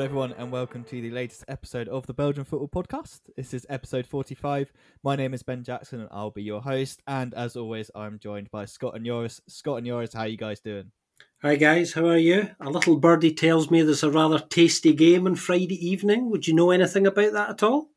Hello, everyone, and welcome to the latest episode of the Belgian Football Podcast. This is episode 45. My name is Ben Jackson, and I'll be your host. And as always, I'm joined by Scott and Joris. Scott and Joris, how are you guys doing? Hi guys, how are you? A little birdie tells me there's a rather tasty game on Friday evening. Would you know anything about that at all?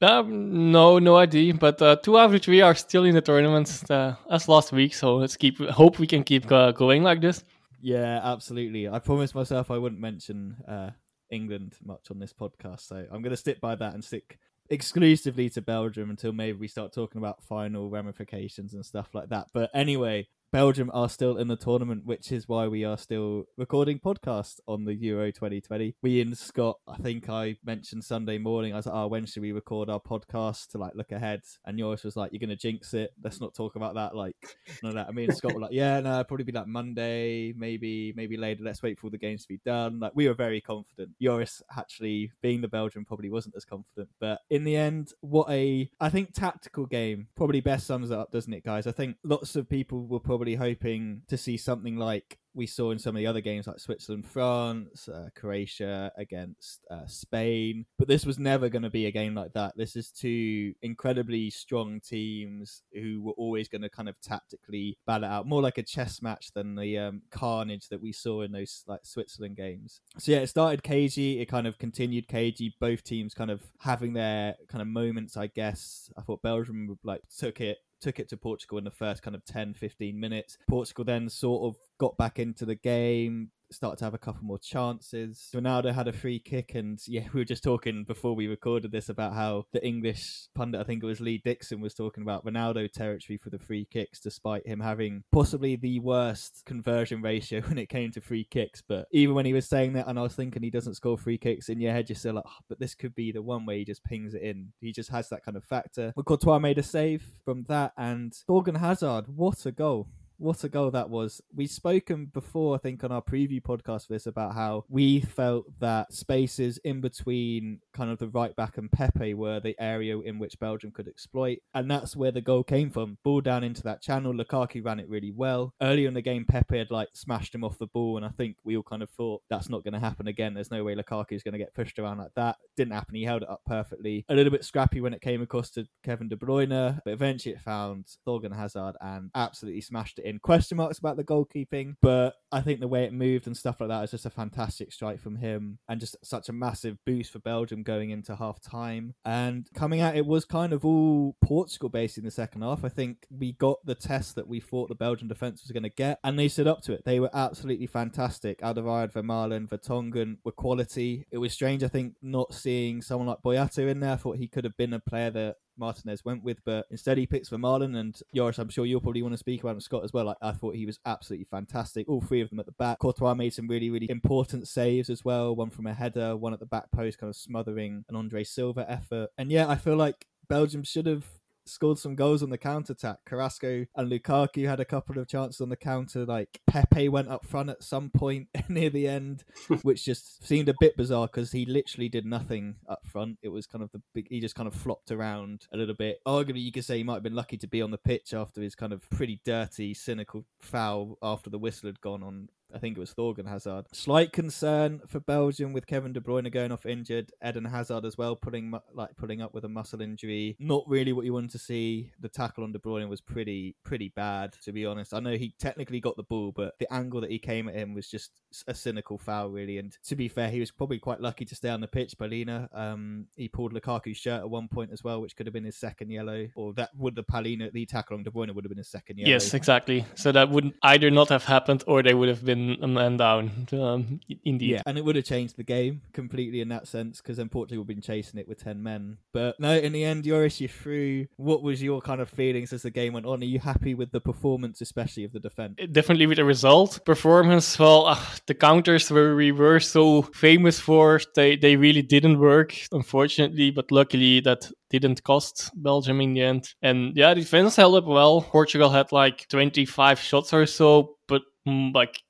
Um, no, no idea. But uh, two out of three are still in the tournament uh, as last week. So let's keep hope we can keep uh, going like this. Yeah, absolutely. I promised myself I wouldn't mention uh, England much on this podcast, so I'm going to stick by that and stick exclusively to Belgium until maybe we start talking about final ramifications and stuff like that. But anyway, Belgium are still in the tournament, which is why we are still recording podcasts on the Euro 2020. We and Scott, I think I mentioned Sunday morning. I was like, "Oh, when should we record our podcast to like look ahead?" And Joris was like, "You're gonna jinx it. Let's not talk about that." Like, none of that. I mean, Scott were like, "Yeah, no, probably be like Monday, maybe, maybe later. Let's wait for all the games to be done." Like, we were very confident. Joris actually, being the Belgian, probably wasn't as confident. But in the end, what a I think tactical game probably best sums it up, doesn't it, guys? I think lots of people will probably probably hoping to see something like we saw in some of the other games like Switzerland, France, uh, Croatia against uh, Spain. But this was never going to be a game like that. This is two incredibly strong teams who were always going to kind of tactically battle out, more like a chess match than the um, carnage that we saw in those like Switzerland games. So yeah, it started cagey. It kind of continued cagey. Both teams kind of having their kind of moments, I guess. I thought Belgium like took it took it to Portugal in the first kind of 10, 15 minutes. Portugal then sort of got back into the game, started to have a couple more chances. Ronaldo had a free kick, and yeah, we were just talking before we recorded this about how the English pundit, I think it was Lee Dixon, was talking about Ronaldo territory for the free kicks, despite him having possibly the worst conversion ratio when it came to free kicks. But even when he was saying that, and I was thinking he doesn't score free kicks, in your head you're still like, oh, but this could be the one where he just pings it in. He just has that kind of factor. But Courtois made a save from that, and Thorgan Hazard, what a goal! What a goal that was. We've spoken before, I think, on our preview podcast for this about how we felt that spaces in between kind of the right back and Pepe were the area in which Belgium could exploit. And that's where the goal came from. Ball down into that channel. Lukaku ran it really well. Earlier in the game, Pepe had like smashed him off the ball. And I think we all kind of thought that's not going to happen again. There's no way Lukaku is going to get pushed around like that. Didn't happen. He held it up perfectly. A little bit scrappy when it came across to Kevin De Bruyne, but eventually it found Thorgan Hazard and absolutely smashed it in. Question marks about the goalkeeping, but I think the way it moved and stuff like that is just a fantastic strike from him and just such a massive boost for Belgium going into half time. And coming out, it was kind of all Portugal based in the second half. I think we got the test that we thought the Belgian defence was going to get, and they stood up to it. They were absolutely fantastic. Alderweireld, Vermaelen, Vertonghen were quality. It was strange, I think, not seeing someone like Boyata in there. I thought he could have been a player that Martinez went with, but instead he picks Vermaelen and Joris. I'm sure you'll probably want to speak about him, Scott, as well. Like, I thought he was absolutely fantastic. All three of them at the back. Courtois made some really, really important saves as well. One from a header, one at the back post, kind of smothering an Andre Silva effort. And yeah, I feel like Belgium should have scored some goals on the counter attack. Carrasco and Lukaku had a couple of chances on the counter. Like Pepe went up front at some point near the end, which just seemed a bit bizarre because he literally did nothing up front. It was kind of the big, he just kind of flopped around a little bit. Arguably, you could say he might have been lucky to be on the pitch after his kind of pretty dirty, cynical foul after the whistle had gone on I think it was Thorgan Hazard. Slight concern for Belgium with Kevin De Bruyne going off injured. Eden Hazard as well, putting like putting up with a muscle injury. Not really what you wanted to see. The tackle on De Bruyne was pretty pretty bad, to be honest. I know he technically got the ball, but the angle that he came at him was just a cynical foul, really. And to be fair, he was probably quite lucky to stay on the pitch. Palhinha, um, he pulled Lukaku's shirt at one point as well, which could have been his second yellow, or that would the Palhinha the tackle on De Bruyne would have been his second yellow. Yes, exactly. So that would either not have happened, or they would have been a man down. Um, indeed. Yeah, and it would have changed the game completely in that sense because then Portugal would have been chasing it with 10 men. But no, in the end, Joris, you through. What was your kind of feelings as the game went on? Are you happy with the performance, especially of the defense? Definitely with the result. Performance, well, uh, the counters where we were so famous for, they, they really didn't work, unfortunately. But luckily, that didn't cost Belgium in the end. And yeah, defense held up well. Portugal had like 25 shots or so, but mm, like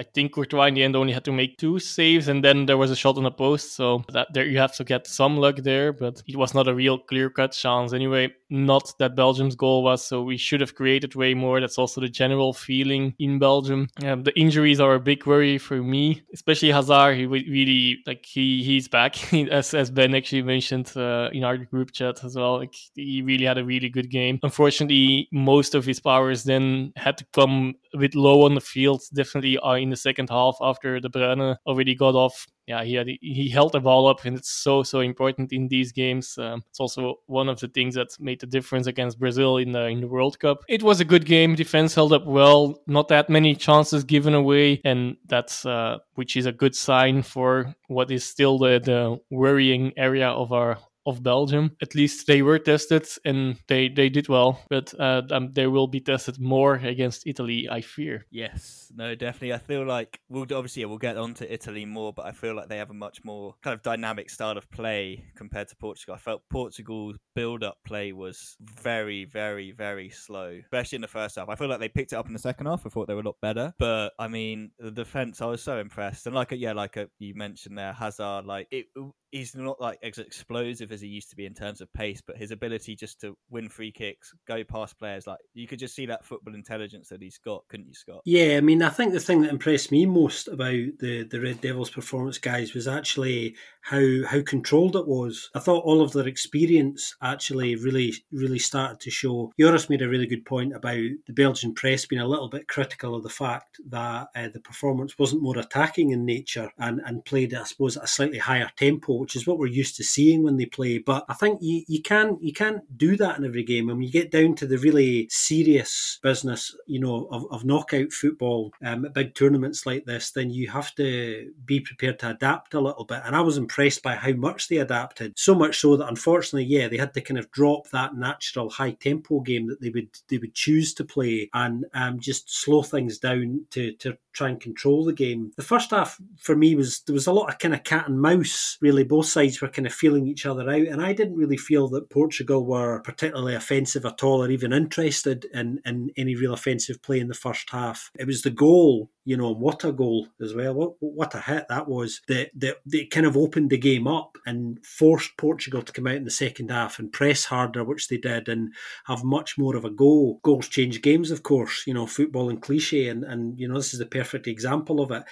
I think Courtois in the end only had to make two saves, and then there was a shot on the post. So that there you have to get some luck there, but it was not a real clear cut chance anyway. Not that Belgium's goal was. So we should have created way more. That's also the general feeling in Belgium. Um, the injuries are a big worry for me, especially Hazard. He really like he he's back as as Ben actually mentioned uh, in our group chat as well. Like he really had a really good game. Unfortunately, most of his powers then had to come a bit low on the field. Definitely uh, in the second half after De Bruyne already got off yeah, he had, he held the ball up, and it's so so important in these games. Um, it's also one of the things that made the difference against Brazil in the in the World Cup. It was a good game. Defense held up well. Not that many chances given away, and that's uh, which is a good sign for what is still the the worrying area of our of Belgium. At least they were tested and they, they did well, but uh, um, they will be tested more against Italy, I fear. Yes, no, definitely. I feel like we'll obviously we'll get on to Italy more, but I feel like they have a much more kind of dynamic style of play compared to Portugal. I felt Portugal's build-up play was very, very, very slow, especially in the first half. I feel like they picked it up in the second half. I thought they were a lot better, but I mean, the defense, I was so impressed. And like, yeah, like a, you mentioned there, Hazard, like it he's not like as explosive as he used to be in terms of pace, but his ability just to win free kicks, go past players, like you could just see that football intelligence that he's got, couldn't you, Scott? Yeah, I mean, I think the thing that impressed me most about the the Red Devils' performance, guys, was actually how how controlled it was. I thought all of their experience actually really really started to show. Joris made a really good point about the Belgian press being a little bit critical of the fact that uh, the performance wasn't more attacking in nature and and played, I suppose, at a slightly higher tempo which is what we're used to seeing when they play. But I think you, you can you can't do that in every game. And when you get down to the really serious business, you know, of, of knockout football um, at big tournaments like this, then you have to be prepared to adapt a little bit. And I was impressed by how much they adapted. So much so that unfortunately, yeah, they had to kind of drop that natural high tempo game that they would they would choose to play and um, just slow things down to to try and control the game. The first half for me was there was a lot of kind of cat and mouse. Really, both sides were kind of feeling each other out, and I didn't really feel that Portugal were particularly offensive at all, or even interested in in any real offensive play in the first half. It was the goal you know, and what a goal as well. What what a hit that was. That that they kind of opened the game up and forced Portugal to come out in the second half and press harder, which they did, and have much more of a go. Goals change games, of course. You know, football and cliche, and and you know this is the perfect example of it.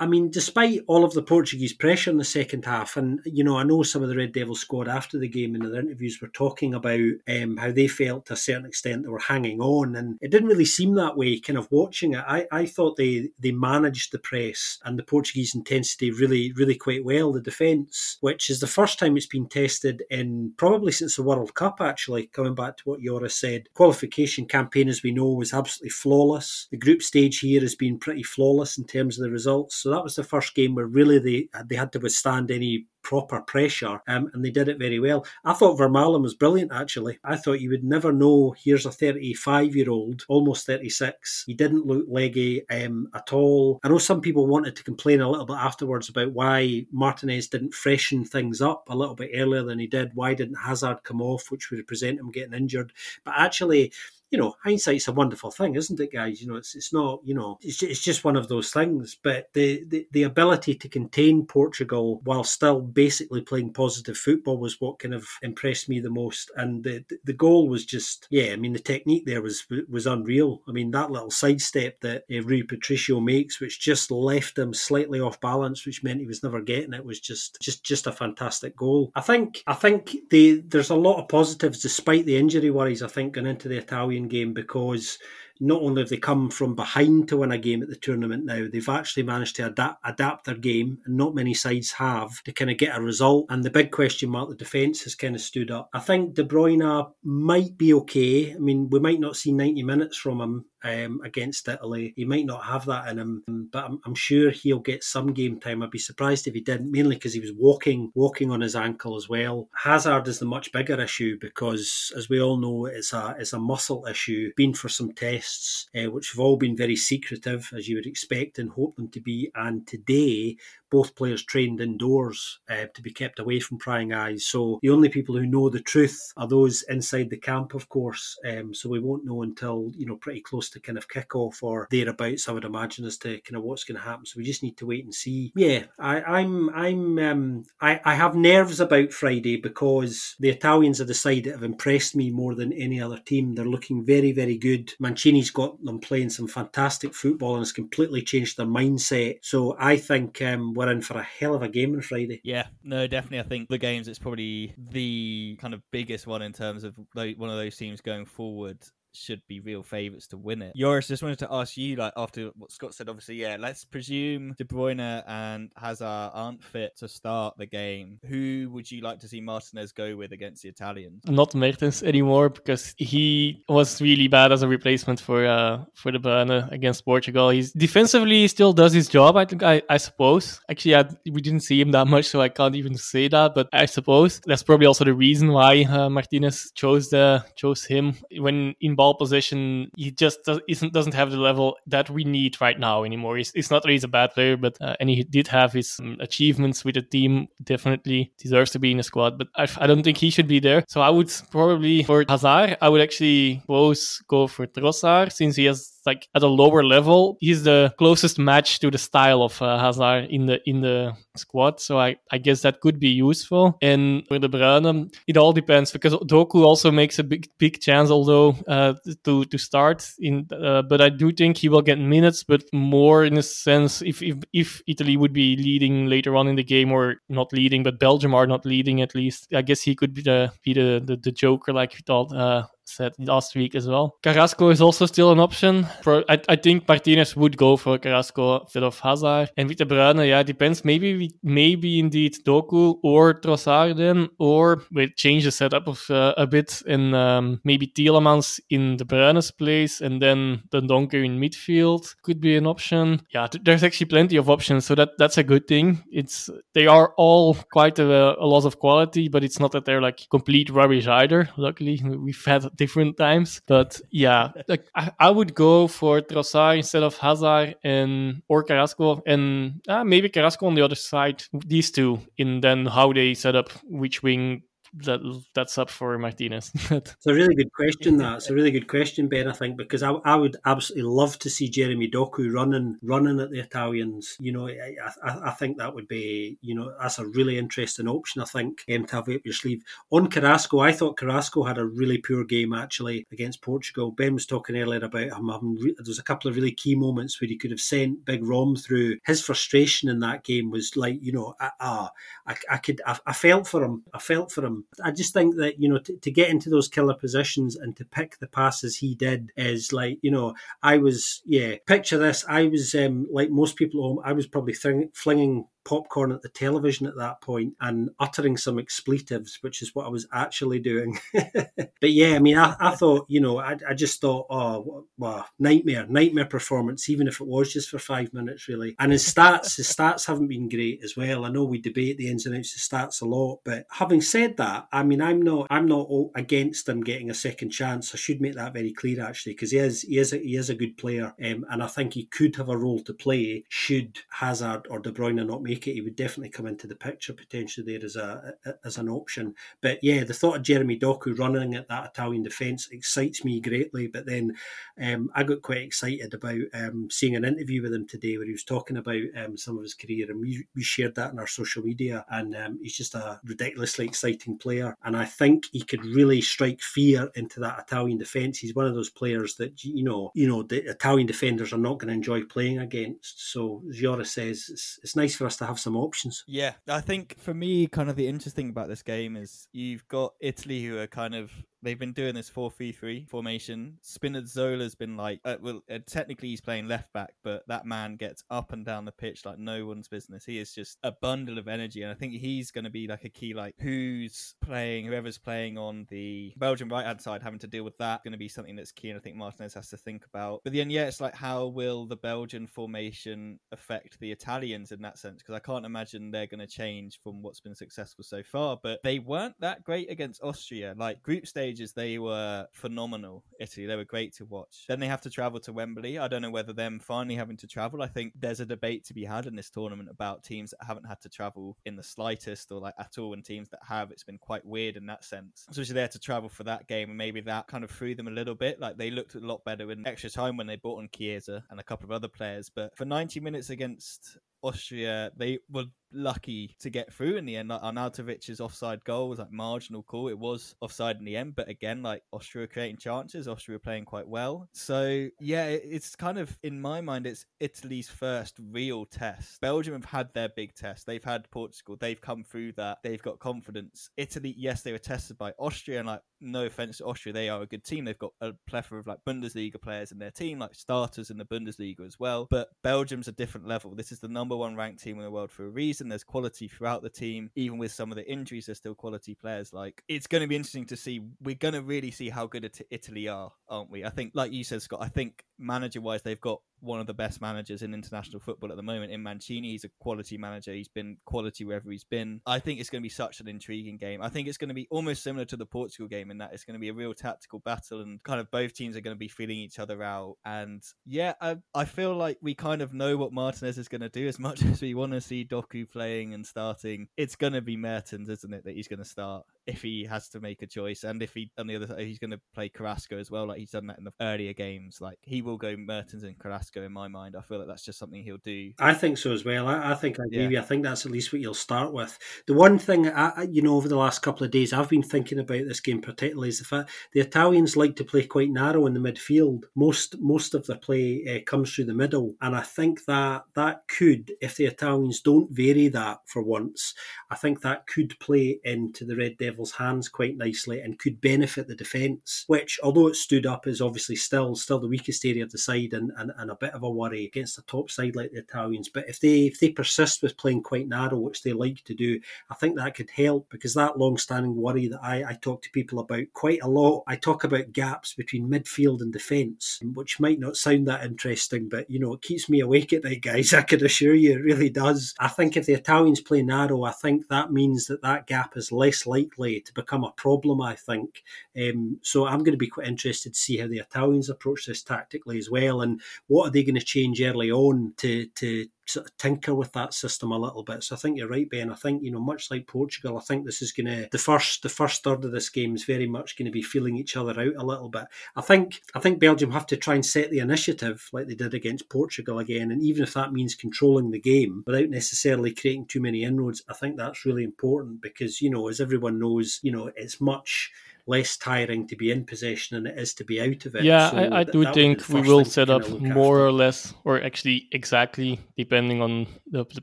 I mean, despite all of the Portuguese pressure in the second half, and you know, I know some of the Red Devils squad after the game in their interviews were talking about um, how they felt to a certain extent they were hanging on, and it didn't really seem that way. Kind of watching it, I, I thought they they managed the press and the Portuguese intensity really really quite well. The defence, which is the first time it's been tested in probably since the World Cup, actually coming back to what Joris said, qualification campaign as we know was absolutely flawless. The group stage here has been pretty flawless in terms of the results. So that was the first game where really they they had to withstand any proper pressure, um, and they did it very well. I thought Vermaelen was brilliant, actually. I thought you would never know here's a 35 year old, almost 36. He didn't look leggy um, at all. I know some people wanted to complain a little bit afterwards about why Martinez didn't freshen things up a little bit earlier than he did. Why didn't Hazard come off, which would present him getting injured? But actually, you know, hindsight's a wonderful thing, isn't it, guys? You know, it's it's not, you know, it's just, it's just one of those things. But the, the the ability to contain Portugal while still basically playing positive football was what kind of impressed me the most. And the the goal was just, yeah, I mean, the technique there was was unreal. I mean, that little sidestep that uh, Rui Patricio makes, which just left him slightly off balance, which meant he was never getting it, was just just just a fantastic goal. I think I think the there's a lot of positives despite the injury worries. I think going into the Italian game because not only have they come from behind to win a game at the tournament now, they've actually managed to adapt, adapt their game, and not many sides have to kind of get a result. And the big question mark, the defence has kind of stood up. I think De Bruyne might be okay. I mean, we might not see 90 minutes from him um, against Italy. He might not have that in him, but I'm, I'm, sure he'll get some game time. I'd be surprised if he didn't, mainly because he was walking walking on his ankle as well. Hazard is the much bigger issue because, as we all know, it's a it's a muscle issue. Been for some tests tests, uh, which have all been very secretive, as you would expect and hope them to be. And today, both players trained indoors uh, to be kept away from prying eyes. So the only people who know the truth are those inside the camp, of course. Um, so we won't know until you know pretty close to kind of kickoff or thereabouts. I would imagine as to kind of what's going to happen. So we just need to wait and see. Yeah, I, I'm I'm um, I, I have nerves about Friday because the Italians are the side that have impressed me more than any other team. They're looking very very good. Mancini's got them playing some fantastic football and has completely changed their mindset. So I think um, we're in for a hell of a game on Friday. Yeah, no, definitely. I think the games it's probably the kind of biggest one in terms of one of those teams going forward should be real favourites to win it. Joris, just wanted to ask you, like after what Scott said, obviously, yeah, let's presume De Bruyne and Hazard aren't fit to start the game. Who would you like to see Martinez go with against the Italians? Not Mertens anymore because he was really bad as a replacement for uh, for De Bruyne against Portugal. He's defensively he still does his job. I think I, I suppose. Actually, I, we didn't see him that much, so I can't even say that. But I suppose that's probably also the reason why uh, Martinez chose the chose him when in ball position, he just isn't doesn't have the level that we need right now anymore. He's, it's not that he's a bad player, but uh, and he did have his um, achievements with the team. Definitely deserves to be in the squad, but I, I don't think he should be there. So I would probably for Hazard, I would actually both go for Trossard since he has like at a lower level. He's the closest match to the style of uh, Hazard in the in the squad. So I, I guess that could be useful. And for De Bruyne, it all depends because Doku also makes a big big chance, although uh, to to start in. Uh, but I do think he will get minutes, but more in a sense if if if Italy would be leading later on in the game or not leading, but Belgium are not leading at least. I guess he could be the be the the, the joker like we thought uh, said last week as well. Carrasco is also still an option. I, I think Martinez would go for Carrasco instead of Hazard. And De Bruyne, yeah, depends. Maybe we, maybe indeed Doku or Trossard then, or we change the setup of uh, a bit and um, maybe Tielemans in De Bruyne's place and then Dendoncker in midfield could be an option. Yeah, th- there's actually plenty of options, so that that's a good thing. It's they are all quite a, a lot of quality, but it's not that they're like complete rubbish either. Luckily, we've had different times. But yeah, like I, I, would go for Trossard instead of Hazard and or Carrasco, and uh, maybe Carrasco on the other side. These two, and then how they set up which wing that that's up for Martinez. it's a really good question. That it's a really good question, Ben. I think because I, I would absolutely love to see Jeremy Doku running running at the Italians. You know, I, I, I think that would be you know that's a really interesting option. I think um, to have it up your sleeve on Carrasco. I thought Carrasco had a really poor game actually against Portugal. Ben was talking earlier about him having re- there was a couple of really key moments where he could have sent Big Rom through. His frustration in that game was like you know ah I, I, I could I, I felt for him. I felt for him I just think that you know to, to get into those killer positions and to pick the passes he did is like you know I was yeah picture this I was um, like most people at home I was probably th- flinging popcorn at the television at that point and uttering some expletives, which is what I was actually doing. but yeah, I mean, I, I thought, you know, I, I just thought, oh, wow, nightmare, nightmare performance, even if it was just for five minutes, really. And his stats, his stats haven't been great as well. I know we debate the ins and outs of stats a lot, but having said that, I mean, I'm not, I'm not against him getting a second chance. I should make that very clear, actually, because he is, he is, a, he is a good player, um, and I think he could have a role to play should Hazard or De Bruyne not make it, he would definitely come into the picture potentially there as a as an option. But yeah, the thought of Jeremy Doku running at that Italian defence excites me greatly. But then um, I got quite excited about um, seeing an interview with him today where he was talking about um, some of his career, and we, we shared that in our social media. And um, he's just a ridiculously exciting player, and I think he could really strike fear into that Italian defence. He's one of those players that you know, you know, the Italian defenders are not going to enjoy playing against. So Joris says it's, it's nice for us to to have some options. Yeah, I think for me, kind of the interesting about this game is you've got Italy who are kind of they've been doing this 4-3-3 formation. Spinazzola's been like, uh, well, uh, technically he's playing left back, but that man gets up and down the pitch like no one's business. He is just a bundle of energy, and I think he's going to be like a key, like who's playing, whoever's playing on the Belgian right hand side, having to deal with that, going to be something that's key, and I think Martinez has to think about. But then, yeah, it's like how will the Belgian formation affect the Italians in that sense? Because I can't imagine they're going to change from what's been successful so far. But they weren't that great against Austria. Like group stage they were phenomenal. Italy, they were great to watch. Then they have to travel to Wembley. I don't know whether them finally having to travel. I think there's a debate to be had in this tournament about teams that haven't had to travel in the slightest or like at all, and teams that have. It's been quite weird in that sense. Especially there to travel for that game, and maybe that kind of threw them a little bit. Like they looked a lot better in extra time when they brought on Chiesa and a couple of other players. But for 90 minutes against Austria, they were lucky to get through in the end. Like Arnautovic's offside goal was like marginal call. It was offside in the end, but again, like Austria creating chances, Austria playing quite well. So yeah, it's kind of in my mind, it's Italy's first real test. Belgium have had their big test. They've had Portugal. They've come through that. They've got confidence. Italy, yes, they were tested by Austria, and like no offense to Austria, they are a good team. They've got a plethora of like Bundesliga players in their team, like starters in the Bundesliga as well. But Belgium's a different level. This is the number one ranked team in the world for a reason. There's quality throughout the team, even with some of the injuries. There's still quality players. Like it's going to be interesting to see. We're going to really see how good Italy are, aren't we? I think, like you said, Scott. I think manager wise, they've got one of the best managers in international football at the moment in Mancini. He's a quality manager. He's been quality wherever he's been. I think it's going to be such an intriguing game. I think it's going to be almost similar to the Portugal game in that it's going to be a real tactical battle and kind of both teams are going to be feeling each other out. And yeah, I, I feel like we kind of know what Martinez is going to do as much as we want to see Doku playing and starting. It's going to be Mertens, isn't it, that he's going to start if he has to make a choice. And if he, on the other side, he's going to play Carrasco as well, like he's done that in the earlier games. Like he will go Mertens and Carrasco in my mind. I feel like that's just something he'll do. I think so as well. I, I think I agree. Yeah. I think that's at least what you'll start with. The one thing I, you know, over the last couple of days, I've been thinking about this game particularly is the fact the Italians like to play quite narrow in the midfield. Most most of their play uh, comes through the middle, and I think that that could, if the Italians don't vary that for once, I think that could play into the Red Devils' hands quite nicely and could benefit the defence. Which, although it stood up, is obviously still still the weakest area of the side and, and, and a bit of a worry against a top side like the Italians. But if they if they persist with playing quite narrow, which they like to do, I think that could help because that long-standing worry that I, I talk to people about quite a lot. I talk about gaps between midfield and defence, which might not sound that interesting, but you know it keeps me awake at night, guys. I can assure you, it really does. I think if the Italians play narrow, I think that means that that gap is less likely to become a problem. I think um, so. I'm going to be quite interested to see how the Italians approach this tactically as well, and what are they going to change early on to to sort of tinker with that system a little bit. So I think you're right, Ben. I think you know, much like Portugal, I think this is going to the first the first third of this game is very much going to be feeling each other out a little bit. I think I think Belgium have to try and set the initiative like they did against Portugal again, and even if that means controlling the game without necessarily creating too many inroads, I think that's really important because you know, as everyone knows, you know, it's much less tiring to be in possession than it is to be out of it. Yeah, so I, I do think we will set up more after. or less, or actually exactly, depending on the, the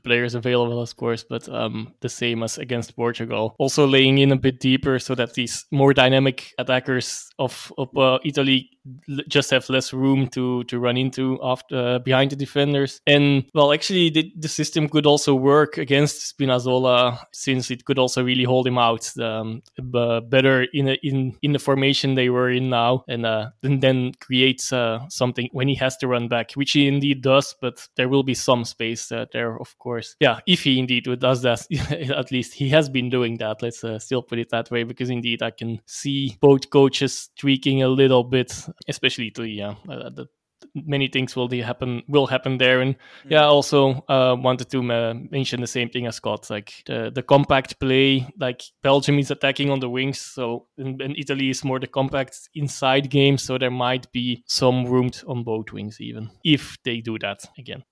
players available, of course, but um, the same as against Portugal. Also laying in a bit deeper so that these more dynamic attackers of, of uh, Italy just have less room to to run into after uh, behind the defenders. And well, actually, the, the system could also work against Spinazzola since it could also really hold him out um, better in a, in in the formation they were in now, and, uh, and then creates uh, something when he has to run back, which he indeed does. But there will be some space uh, there, of course. Yeah, if he indeed does that, at least he has been doing that. Let's uh, still put it that way, because indeed I can see both coaches tweaking a little bit especially to yeah uh, the many things will happen will happen there and mm. yeah also uh, wanted to uh, mention the same thing as scott like the, the compact play like belgium is attacking on the wings so and, and, italy is more the compact inside game so there might be some room on both wings even if they do that again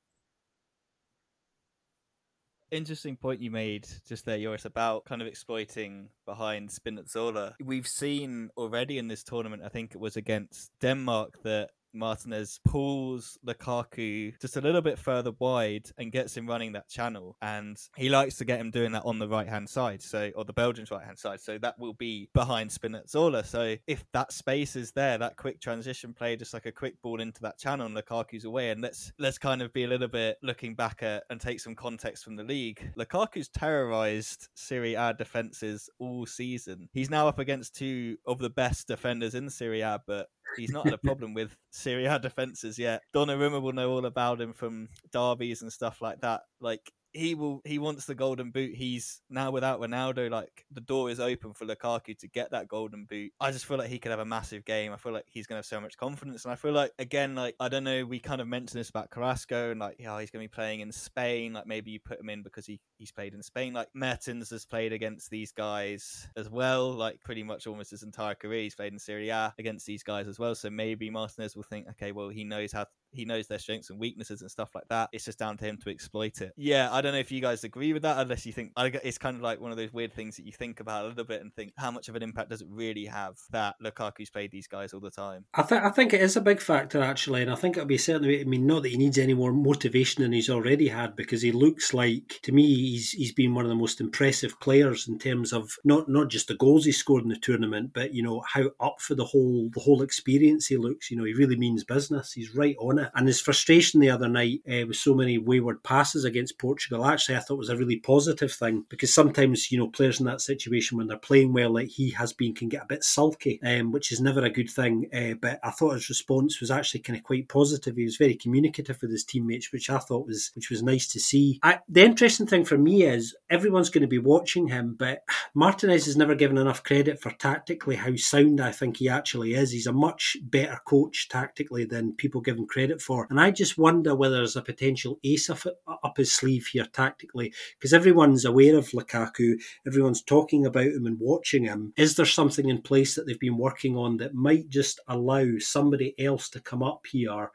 interesting point you made just there, Joris, about kind of exploiting behind Spinazzola. We've seen already in this tournament, I think it was against Denmark, that Martinez pulls Lukaku just a little bit further wide and gets him running that channel. And he likes to get him doing that on the right hand side, so or the Belgians' right hand side. So that will be behind Spinazzola. So if that space is there, that quick transition play, just like a quick ball into that channel, and Lukaku's away. And let's let's kind of be a little bit looking back at and take some context from the league. Lukaku's terrorized Serie A defenses all season. He's now up against two of the best defenders in Serie A, but he's not had a problem with Serie A defenses yet. Donnarumma will know all about him from derbies and stuff like that. Like he will he wants the golden boot. He's now without Ronaldo, like the door is open for Lukaku to get that golden boot. I just feel like he could have a massive game. I feel like he's gonna have so much confidence. And I feel like again, like I don't know, we kind of mentioned this about Carrasco and like, yeah, he's gonna be playing in Spain. Like maybe you put him in because he, he's played in Spain. Like Mertens has played against these guys as well, like pretty much almost his entire career. He's played in Serie A against these guys as well. So maybe Martinez will think, okay, well he knows how he knows their strengths and weaknesses and stuff like that. It's just down to him to exploit it. Yeah, I don't know if you guys agree with that, unless you think it's kind of like one of those weird things that you think about a little bit and think how much of an impact does it really have that Lukaku's played these guys all the time. I think I think it is a big factor actually, and I think it'll be certainly. I mean, not that he needs any more motivation than he's already had, because he looks like to me he's he's been one of the most impressive players in terms of not not just the goals he scored in the tournament, but you know how up for the whole the whole experience he looks. You know, he really means business. He's right on it, and his frustration the other night uh, with so many wayward passes against Portugal, actually, I thought was a really positive thing because sometimes you know players in that situation when they're playing well, like he has been, can get a bit sulky, um, which is never a good thing. Uh, but I thought his response was actually kind of quite positive. He was very communicative with his teammates, which I thought was which was nice to see. I, the interesting thing for me is everyone's going to be watching him, but Martinez is never given enough credit for tactically how sound I think he actually is. He's a much better coach tactically than people give him credit for, and I just wonder whether there's a potential ace up, up his sleeve here tactically because everyone's aware of Lukaku, everyone's talking about him and watching him. Is there something in place that they've been working on that might just allow somebody else to come up here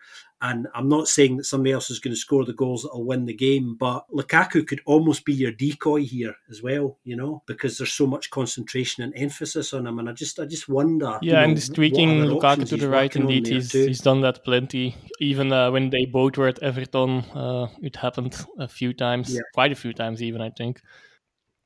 and I'm not saying that somebody else is going to score the goals that'll win the game, but Lukaku could almost be your decoy here as well, you know, because there's so much concentration and emphasis on him. And I just, I just wonder. Yeah, you know, and tweaking Lukaku to the right, indeed, he's, he's done that plenty. Even uh, when they both were at Everton, uh, it happened a few times, yeah. quite a few times, even I think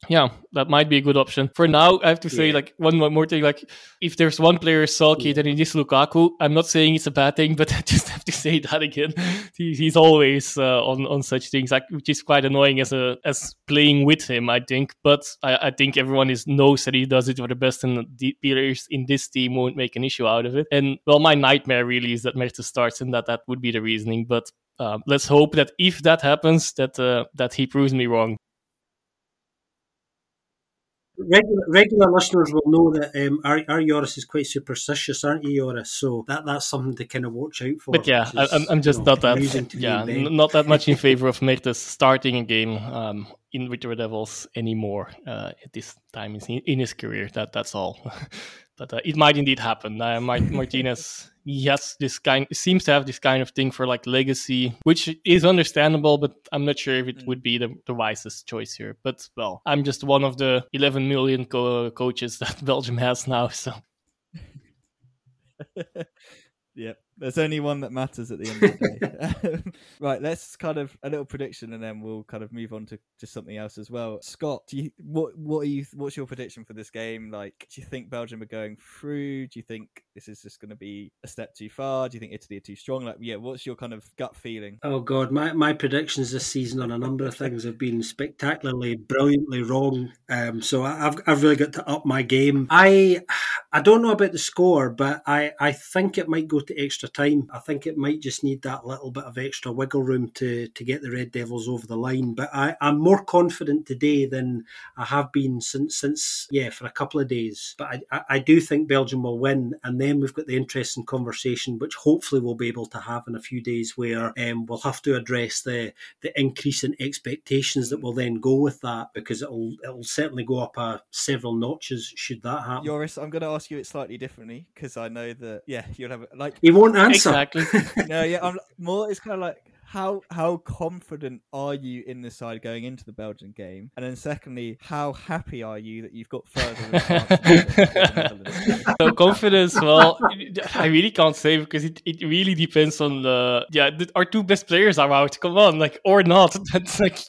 yeah, that might be a good option. For now, I have to say, yeah. like, one more thing. Like, if there's one player sulky, yeah. then it is Lukaku. I'm not saying it's a bad thing, but I just have to say that again. He, he's always uh, on on such things, like, which is quite annoying as a as playing with him, I think. But I, I think everyone is knows that he does it for the best, and the players in this team won't make an issue out of it. And well, my nightmare really is that Mertens starts, and that that would be the reasoning. But um, let's hope that if that happens, that uh, that he proves me wrong regular, regular listeners will know that um, our, our Joris is quite superstitious, aren't you, Joris? So that that's something to kind of watch out for. But yeah, is, I'm, I'm just you know, not that yeah, not that much in favor of Mertens starting a game um, in the Devils anymore uh, at this time in, in his career. That that's all. but uh, it might indeed happen. Uh, Martinez, yes, this kind, seems to have this kind of thing for like legacy, which is understandable, but I'm not sure if it mm. would be the, the wisest choice here. But well, I'm just one of the 11 million co- coaches that Belgium has now, so. yep. There's only one that matters at the end of the day. right, let's kind of a little prediction, and then we'll kind of move on to just something else as well. Scott, do you what what are you what's your prediction for this game? Like, do you think Belgium are going through? Do you think this is just going to be a step too far? Do you think Italy are too strong? Like, yeah, what's your kind of gut feeling? Oh God, my my predictions this season on a number of things have been spectacularly, brilliantly wrong. Um, so I've I've really got to up my game. I I don't know about the score, but I I think it might go to extra time. I think it might just need that little bit of extra wiggle room to, to get the Red Devils over the line. But I, I'm more confident today than I have been since, since yeah, for a couple of days. But I, I do think Belgium will win. And then we've got the interesting conversation, which hopefully we'll be able to have in a few days, where um, we'll have to address the, the increase in expectations that will then go with that, because it'll, it'll certainly go up uh, several notches should that happen. Joris, I'm going to ask you it slightly differently because I know that, yeah, you'll have like. He won't answer. Exactly. no, yeah, I'm more. It's kind of like how how confident are you in the side going into the Belgian game? And then secondly, how happy are you that you've got further? so confidence, well, I really can't say because it, it really depends on the yeah. The, our two best players are out. Come on, like or not. That's like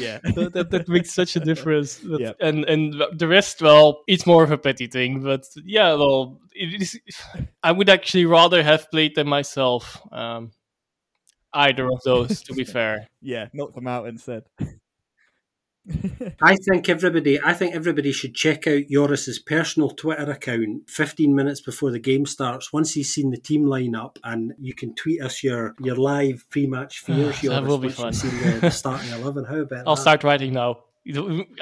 yeah, that, that, that makes such a difference. yeah. And and the rest, well, it's more of a petty thing. But yeah, well, it is. I would actually rather have played them myself. Um, either of those, to be fair. Yeah, knock them out instead. I think everybody. I think everybody should check out Joris's personal Twitter account 15 minutes before the game starts. Once he's seen the team lineup, and you can tweet us your your live pre-match fears. that Joris, will be once fun. seen the, the starting eleven. How about I'll that? start writing now.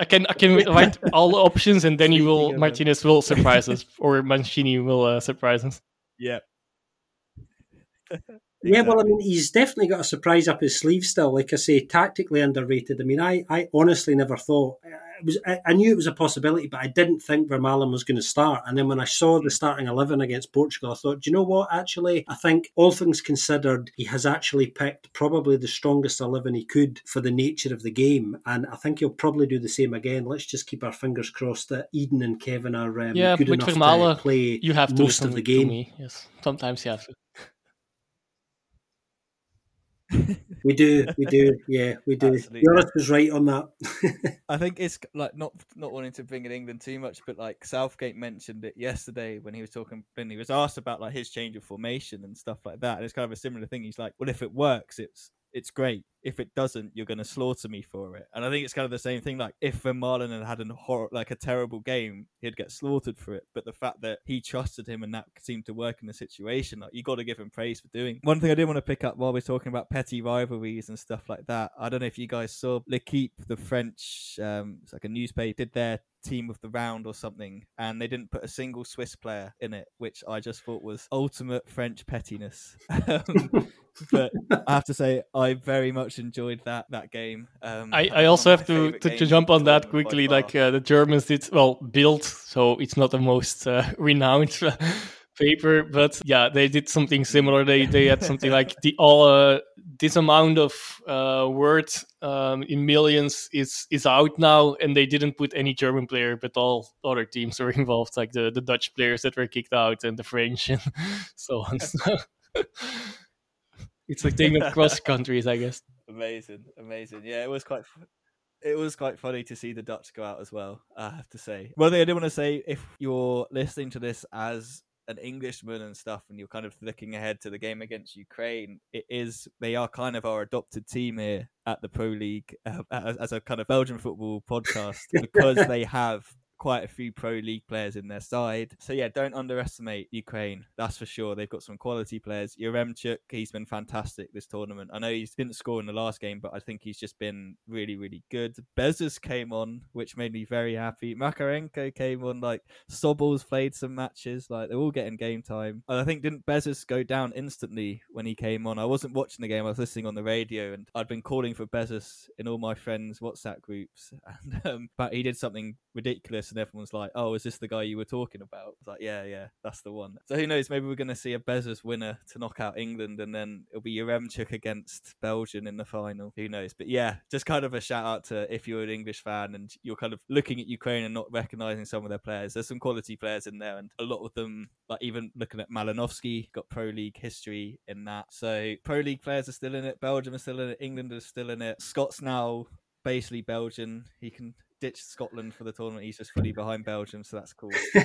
I can I can write all the options, and then you will Martinez will surprise us, or Mancini will uh, surprise us. yeah. Yeah, well, I mean, he's definitely got a surprise up his sleeve still. Like I say, tactically underrated. I mean, I, I honestly never thought it was. I, I knew it was a possibility, but I didn't think Vermaelen was going to start. And then when I saw the starting eleven against Portugal, I thought, do you know what? Actually, I think all things considered, he has actually picked probably the strongest eleven he could for the nature of the game, and I think he'll probably do the same again. Let's just keep our fingers crossed that Eden and Kevin are um, Yeah, good enough Vermaelen, to play You have to most of the game. me. Yes, sometimes you have to. We do, we do, yeah, we do. Absolutely. Joris was right on that. I think it's like not not wanting to bring in England too much, but like Southgate mentioned it yesterday when he was talking when he was asked about like his change of formation and stuff like that. And it's kind of a similar thing. He's like, well, if it works, it's it's great. If it doesn't, you're going to slaughter me for it. And I think it's kind of the same thing. Like if Vermaelen had had a horror, like a terrible game, he'd get slaughtered for it. But the fact that he trusted him and that seemed to work in the situation, like you got to give him praise for doing. One thing I did want to pick up while we're talking about petty rivalries and stuff like that. I don't know if you guys saw L'Equipe, the French, um, it's like a newspaper, did their team of the round or something, and they didn't put a single Swiss player in it, which I just thought was ultimate French pettiness. Um, but I have to say, I very much enjoyed that that game. Um, I, I also have to, to, to jump on that quickly. Like uh, the Germans did well built, so it's not the most uh, renowned paper, but yeah, they did something similar. They they had something like the all uh, this amount of uh, words um, in millions is is out now, and they didn't put any German player, but all other teams were involved, like the the Dutch players that were kicked out and the French and so on. So it's like taking across countries, I guess. amazing, amazing. Yeah, it was quite. It was quite funny to see the Dutch go out as well. I have to say. One thing I did want to say, if you're listening to this as an Englishman and stuff, and you're kind of looking ahead to the game against Ukraine, it is they are kind of our adopted team here at the Pro League uh, as, as a kind of Belgian football podcast because they have quite a few pro league players in their side. So yeah, don't underestimate Ukraine. That's for sure. They've got some quality players. Yaremchuk, he's been fantastic this tournament. I know he didn't score in the last game, but I think he's just been really, really good. Bezus came on, which made me very happy. Makarenko came on. Like Sobol's played some matches. Like they're all getting game time. And I think didn't Bezus go down instantly when he came on? I wasn't watching the game. I was listening on the radio, and I'd been calling for Bezus in all my friends' WhatsApp groups. And um, but he did something ridiculous, and everyone's like, "Oh, is this the guy you were talking about?" It's like, yeah, yeah, that's the one. So who knows? Maybe we're going to see a Bezus winner to knock out England, and then it'll be Yaremchuk against Belgium in the final. Who knows? But yeah, just kind of a shout out to if you're an English fan and you're kind of looking at Ukraine and not recognizing some of their players. There's some quality players in there, and a lot of them, like even looking at Malinovsky, got Pro League history in that. So Pro League players are still in it. Belgium is still in it. England is still in it. Scott's now basically Belgian. He can ditch Scotland for the tournament. He's just fully behind Belgium, so that's cool.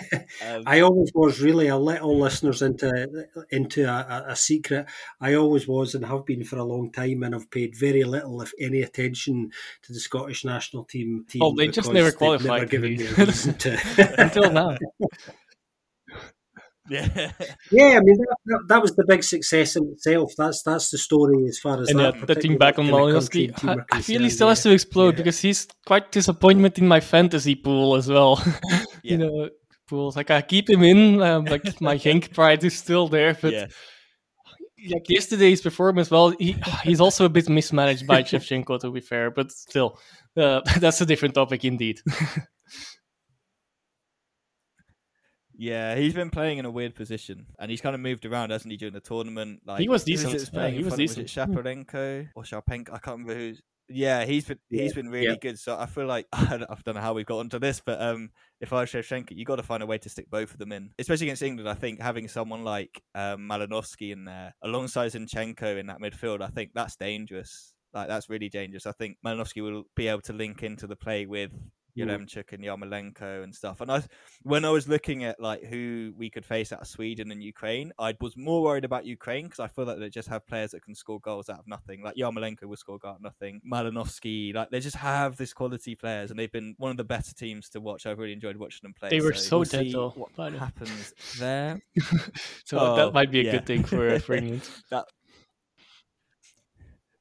Um, I always was really. I'll let all listeners into into a, a- a secret. I always was and have been for a long time, and I've paid very little, if any, attention to the Scottish national team. team Oh, they just never qualified, Never given me a reason to. Until now. yeah. yeah, I mean that, that, that was the big success in itself. That's that's the story as far as and that. yeah, the thing back on particular Malinowski, and team I, I feel he concerned, still has to explode Yeah. because he's quite disappointment in my fantasy pool as well. Yeah. you know, pools like I keep him in, um, like my Genk pride is still there, but yeah. like yesterday's performance, well, he, he's also a bit mismanaged by Shevchenko, to be fair, but still, uh, that's a different topic indeed. Yeah, he's been playing in a weird position, and he's kind of moved around, hasn't he, during the tournament? Like he was who is it decent. Yeah, playing he was front decent. Was it Shaparenko or Sharpenko? I can't remember who's. Yeah, he's been he's Yeah, been really yeah. good. So I feel like I don't, I don't know how we've got onto this, but um, if I was Shevchenko, you got to find a way to stick both of them in, especially against England. I think having someone like um, Malinovsky in there alongside Zinchenko in that midfield, I think that's dangerous. Like that's really dangerous. I think Malinovsky will be able to link into the play with Yaremchuk mm. and Yarmolenko and stuff. And I, when I was looking at like who we could face out of Sweden and Ukraine, I was more worried about Ukraine because I feel like they just have players that can score goals out of nothing. Like Yarmolenko will score out of nothing. Malinovsky, like they just have this quality players, and they've been one of the better teams to watch. I've really enjoyed watching them play. They were so, we'll dead. What uh, happens there? so Oh, that might be a yeah. good thing for, uh, for England. that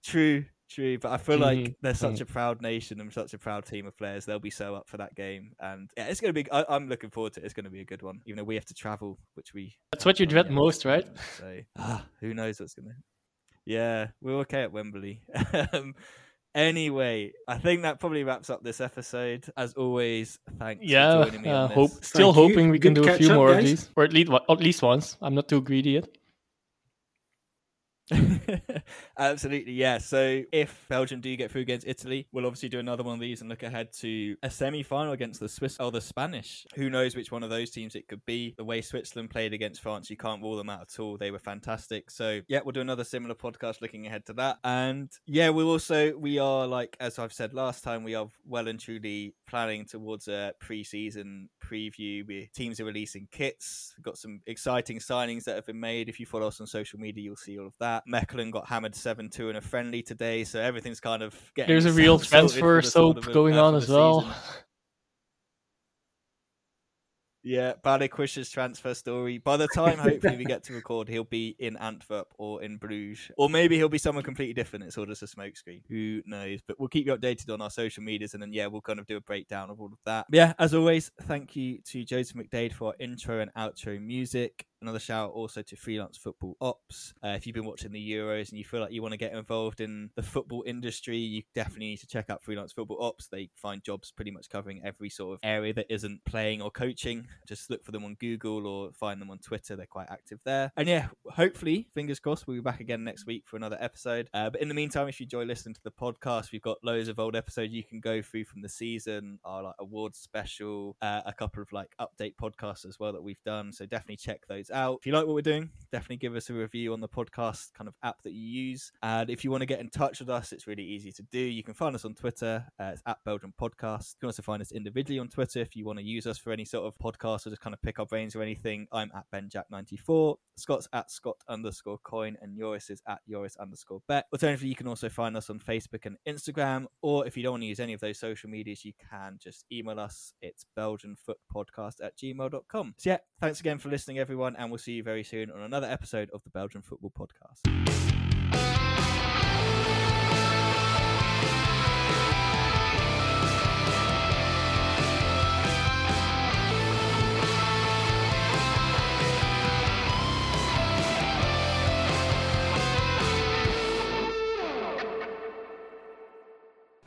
true true but i feel like Mhm, they're such a proud nation and such a proud team of players they'll be so up for that game and yeah it's going to be I, i'm looking forward to it it's going to be a good one even though we have to travel which we That's what you dread yet, most, right? so ah, who knows what's going to yeah we're okay at wembley um anyway i think that probably wraps up this episode as always thanks Yeah, for joining me uh, hope still Thank you. hoping we can Good do a few up, more of these, or at least at least once. I'm not too greedy yet. Absolutely, yeah. So if Belgium do get through against Italy, we'll obviously do another one of these and look ahead to a semi-final against the Swiss or the Spanish. Who knows which one of those teams it could be? The way Switzerland played against France, you can't rule them out at all. They were fantastic. So yeah, we'll do another similar podcast looking ahead to that. And yeah, we'll also we are like as I've said last time, we are well and truly planning towards a pre-season preview. We teams are releasing kits. We've got some exciting signings that have been made. If you follow us on social media, you'll see all of that. Mechelen got hammered seven two in a friendly today, so everything's kind of getting. There's a real itself sorted for transfer soap going uh, on as well. Yeah, Balikwisha's transfer story. By the time hopefully we get to record, he'll be in Antwerp or in Bruges, or maybe he'll be somewhere completely different. It's all just a smokescreen. Who knows? But we'll keep you updated on our social medias, and then yeah, we'll kind of do a breakdown of all of that. But yeah, as always, thank you to Joseph McDade for our intro and outro music. Another shout out also to Freelance Football Ops. Uh, if you've been watching the Euros and you feel like you want to get involved in the football industry, you definitely need to check out Freelance Football Ops. They find jobs pretty much covering every sort of area that isn't playing or coaching. Just look for them on Google or find them on Twitter. They're quite active there. And yeah, hopefully, fingers crossed, we'll be back again next week for another episode. Uh, but in the meantime, if you enjoy listening to the podcast, we've got loads of old episodes you can go through from the season, our like awards special, uh, a couple of like update podcasts as well that we've done. So definitely check those out. If you like what we're doing, definitely give us a review on the podcast kind of app that you use. And if you want to get in touch with us, it's really easy to do. You can find us on Twitter. Uh, it's at Belgium Podcast. You can also find us individually on Twitter if you want to use us for any sort of podcast or just kind of pick our brains or anything. I'm at BenJack94. Scott's at Scott underscore coin and Joris is at Joris underscore bet. Alternatively, you can also find us on Facebook and Instagram. Or if you don't want to use any of those social medias, you can just email us. It's BelgianFootPodcast at gmail.com. So yeah, thanks again for listening, everyone, and we'll see you very soon on another episode of the Belgian Football Podcast.